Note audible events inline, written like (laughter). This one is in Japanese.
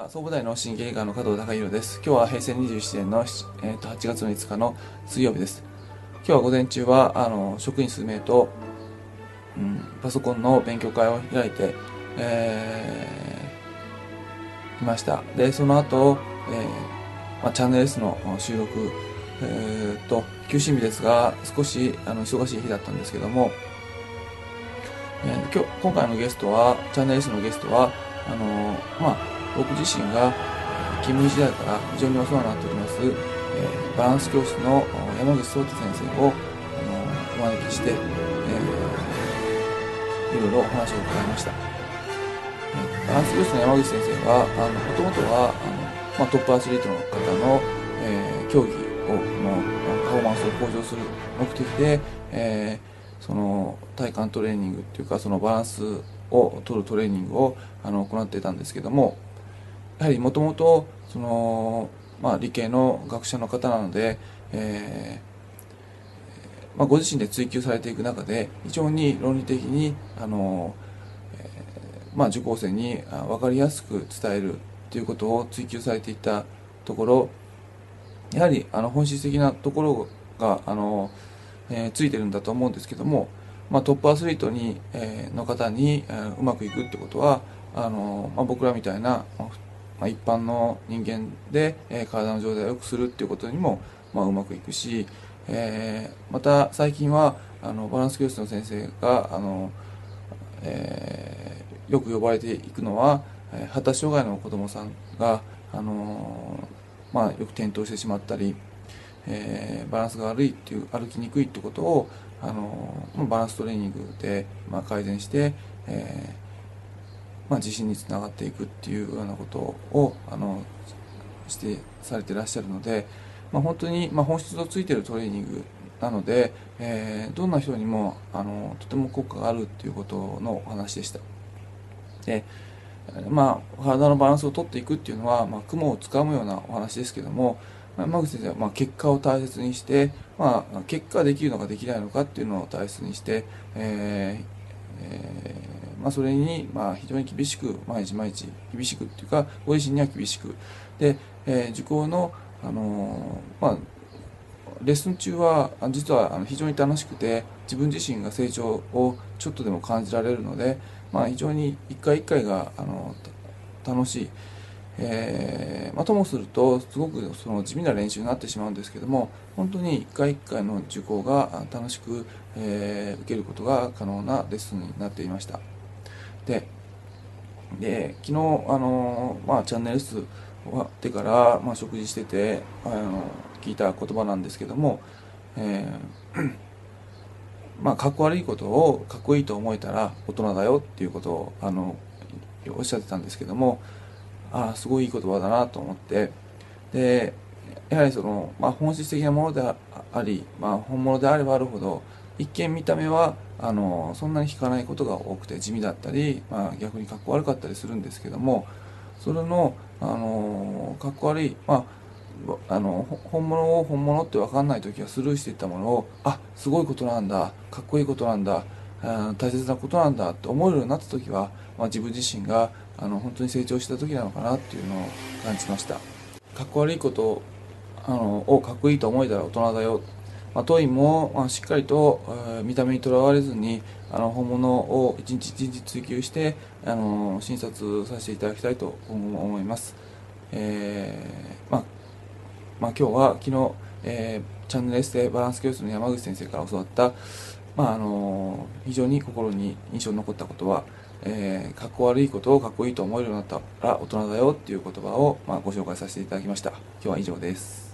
は総武大の神経科の加藤隆弘です。今日は平成27年の、えー、と8月の5日の水曜日です。今日は午前中はあの職員数名と、うん、パソコンの勉強会を開いて、えー、いました。でその後、えーまあ、チャンネル S の収録、えー、と休診日ですが少しあの忙しい日だったんですけども、えー、今日今回のゲストはチャンネル S のゲストはあのまあ、僕自身が勤務時代から非常にお世話になっております、えー、バランス教室の山口聡太先生をあのお招きして、えー、いろいろお話を伺いました、えー、バランス教室の山口先生はもともとはあの、まあ、トップアスリートの方の、えー、競技をのパフォーマンスを向上する目的で、えー、その体幹トレーニングっていうかそのバランスを取るトレーニングをあの行っていたんですけどもやはりもともとその、まあ、理系の学者の方なので、えーまあ、ご自身で追求されていく中で非常に論理的にあの、えーまあ、受講生に分かりやすく伝えるということを追求されていたところやはりあの本質的なところがあの、えー、ついてるんだと思うんですけどもまあ、トップアスリートに、えー、の方に、えー、うまくいくってことはあの、まあ、僕らみたいな、まあ、一般の人間で、え、体の状態を良くするっていうことにも、まあ、うまくいくし、えー、また最近はあのバランス教室の先生があの、えー、よく呼ばれていくのは発達障害の子どもさんがあの、まあ、よく転倒してしまったり、えー、バランスが悪いっていう歩きにくいってことをあのバランストレーニングで、まあ、改善して、えーまあ、自信につながっていくっていうようなことをあのしてされてらっしゃるので、まあ、本当に、まあ、本質のついてるトレーニングなので、えー、どんな人にもあのとても効果があるっていうことのお話でした。でまあ、体のバランスをとっていくっていうのは、まあ、雲をつかむようなお話ですけども、山口先生はまあ結果を大切にして、まあ、結果できるのかできないのかっていうのを大切にして、えーえーまあ、それにまあ非常に厳しく毎日毎日厳しくっていうかご自身には厳しくで、えー、受講の、あのー、まあ、レッスン中は実は非常に楽しくて自分自身が成長をちょっとでも感じられるので、まあ、非常に一回一回があの楽しい。えー、まあ、ともするとすごくその地味な練習になってしまうんですけども本当に一回一回の受講が楽しく、えー、受けることが可能なレッスンになっていましたでで昨日あの、まあ、チャンネル数終わってから、まあ、食事しててあの聞いた言葉なんですけども、えー (clears throat) まあ、かっこ悪いことをかっこいいと思えたら大人だよっていうことをあのおっしゃってたんですけどもああすごいいい言葉だなと思ってでやはりその、まあ、本質的なものであり、まあ、本物であればあるほど一見見た目はあのそんなに引かないことが多くて地味だったり、まあ、逆にかっこ悪かったりするんですけどもそれのあのかっこ悪い、まあ、あの本物を本物って分かんない時はスルーしていったものをあすごいことなんだかっこいいことなんだ大切なことなんだって思えるようになった時は、まあ、自分自身があの本当に成長した時なのかなっていうのを感じました。かっこ悪いことあのをかっこいいと思えたら大人だよ、まあ、当院も、まあ、しっかりと、えー、見た目にとらわれずにあの本物を一日一日追求してあの診察させていただきたいと思います、えー、まあ、まあ、今日は昨日、えー、チャンネル S でバランス教室の山口先生から教わった、まあ、あの非常に心に印象に残ったことはえー、かっこ悪いことをかっこいいと思えるようになったら大人だよっていう言葉を、まあ、ご紹介させていただきました。今日は以上です。